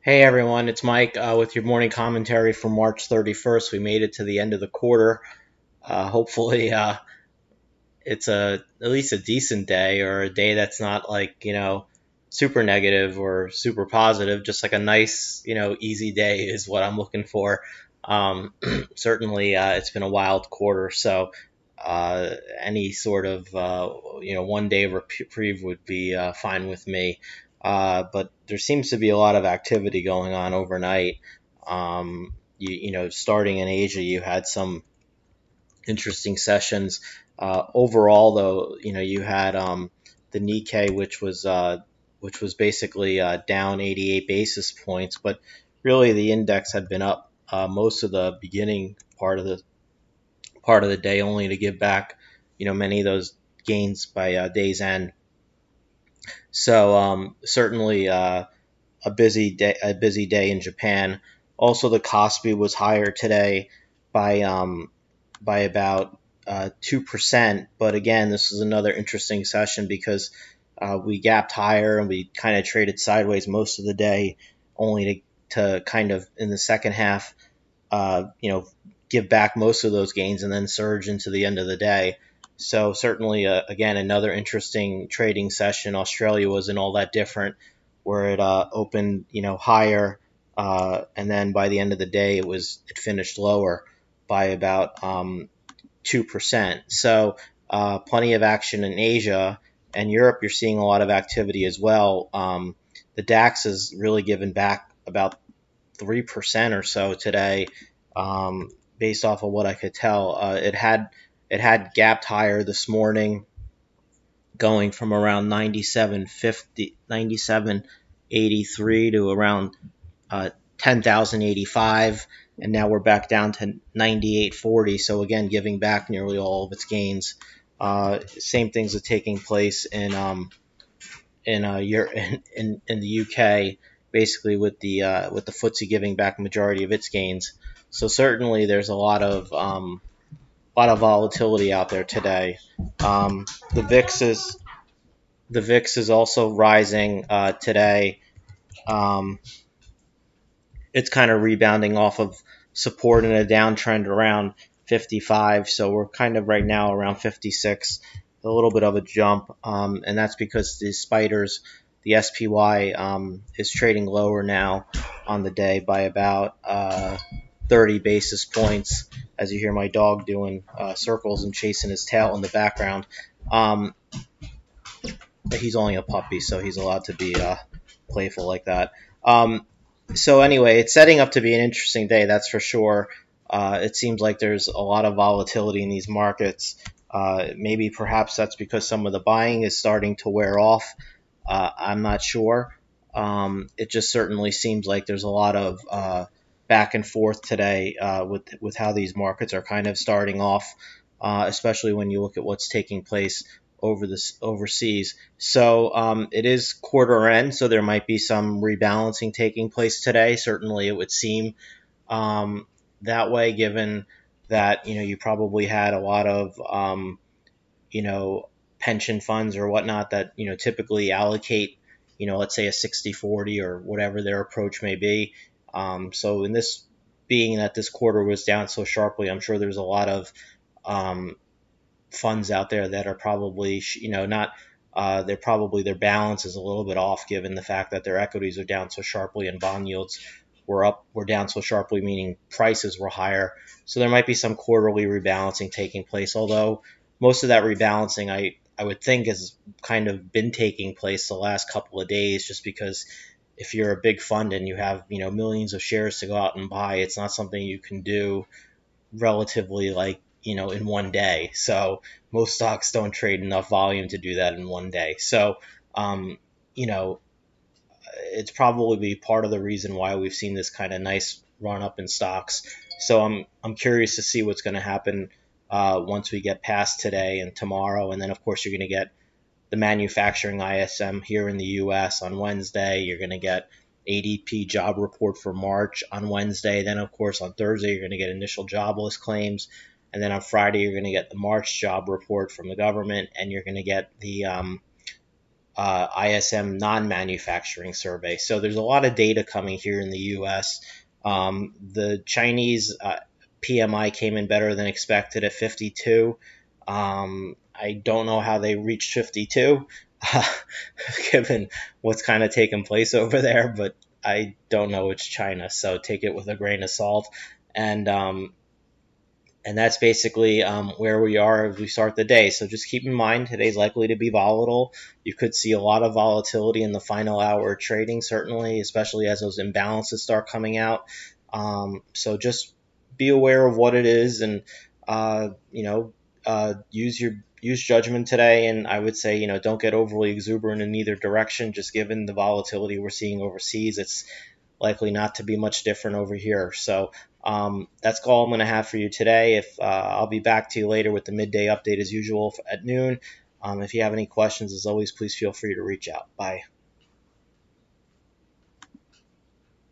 Hey everyone, it's Mike uh, with your morning commentary for March 31st. We made it to the end of the quarter. Uh, hopefully, uh, it's a at least a decent day or a day that's not like you know super negative or super positive. Just like a nice you know easy day is what I'm looking for. Um, certainly, uh, it's been a wild quarter, so uh, any sort of uh, you know one day reprieve would be fine with me. Uh, but there seems to be a lot of activity going on overnight. Um, you, you know, starting in Asia, you had some interesting sessions. Uh, overall, though, you know, you had um, the Nikkei, which was uh, which was basically uh, down 88 basis points, but really the index had been up uh, most of the beginning part of the part of the day, only to give back, you know, many of those gains by uh, day's end. So um, certainly uh, a busy day, a busy day in Japan. Also, the Kospi was higher today by um, by about uh, two uh, percent. But again, this is another interesting session because uh, we gapped higher and we kind of traded sideways most of the day, only to, to kind of in the second half, uh, you know, give back most of those gains and then surge into the end of the day. So certainly, uh, again, another interesting trading session. Australia wasn't all that different, where it uh, opened, you know, higher, uh, and then by the end of the day, it was it finished lower by about um, two percent. So uh, plenty of action in Asia and Europe. You're seeing a lot of activity as well. Um, the DAX has really given back about three percent or so today, um, based off of what I could tell. Uh, it had it had gapped higher this morning, going from around 97.50, 97.83 to around uh, 10,085, and now we're back down to 98.40. So again, giving back nearly all of its gains. Uh, same things are taking place in um, in, uh, Europe, in, in, in the UK, basically with the uh, with the FTSE giving back majority of its gains. So certainly there's a lot of um, lot of volatility out there today. Um, the VIX is the VIX is also rising uh, today. Um, it's kind of rebounding off of support in a downtrend around 55. So we're kind of right now around 56, a little bit of a jump, um, and that's because the spiders, the SPY, um, is trading lower now on the day by about uh, 30 basis points as you hear my dog doing uh, circles and chasing his tail in the background. Um, he's only a puppy, so he's allowed to be uh, playful like that. Um, so anyway, it's setting up to be an interesting day, that's for sure. Uh, it seems like there's a lot of volatility in these markets. Uh, maybe perhaps that's because some of the buying is starting to wear off. Uh, I'm not sure. Um, it just certainly seems like there's a lot of uh, back and forth today uh, with with how these markets are kind of starting off, uh, especially when you look at what's taking place over this overseas. So um, it is quarter end, so there might be some rebalancing taking place today. Certainly, it would seem um, that way, given that you know you probably had a lot of um, you know pension funds or whatnot that you know typically allocate you know let's say a 60-40 or whatever their approach may be um, so in this being that this quarter was down so sharply, I'm sure there's a lot of um, funds out there that are probably, you know, not, uh, they're probably their balance is a little bit off given the fact that their equities are down so sharply and bond yields were up, were down so sharply, meaning prices were higher. So there might be some quarterly rebalancing taking place, although most of that rebalancing I, I would think has kind of been taking place the last couple of days just because if you're a big fund and you have you know millions of shares to go out and buy, it's not something you can do relatively like you know in one day. So most stocks don't trade enough volume to do that in one day. So um, you know it's probably be part of the reason why we've seen this kind of nice run up in stocks. So I'm I'm curious to see what's going to happen uh, once we get past today and tomorrow, and then of course you're going to get the manufacturing ISM here in the US on Wednesday. You're going to get ADP job report for March on Wednesday. Then, of course, on Thursday, you're going to get initial jobless claims. And then on Friday, you're going to get the March job report from the government, and you're going to get the um, uh, ISM non-manufacturing survey. So there's a lot of data coming here in the U.S. Um, the Chinese uh, PMI came in better than expected at 52. Um, I don't know how they reached 52, given what's kind of taken place over there, but I don't know. It's China, so take it with a grain of salt. And um, and that's basically um, where we are as we start the day. So just keep in mind today's likely to be volatile. You could see a lot of volatility in the final hour trading, certainly, especially as those imbalances start coming out. Um, so just be aware of what it is, and uh, you know, uh, use your use judgment today. And I would say, you know, don't get overly exuberant in either direction. Just given the volatility we're seeing overseas, it's likely not to be much different over here. So um, that's all I'm going to have for you today. If uh, I'll be back to you later with the midday update as usual at noon. Um, if you have any questions, as always, please feel free to reach out. Bye.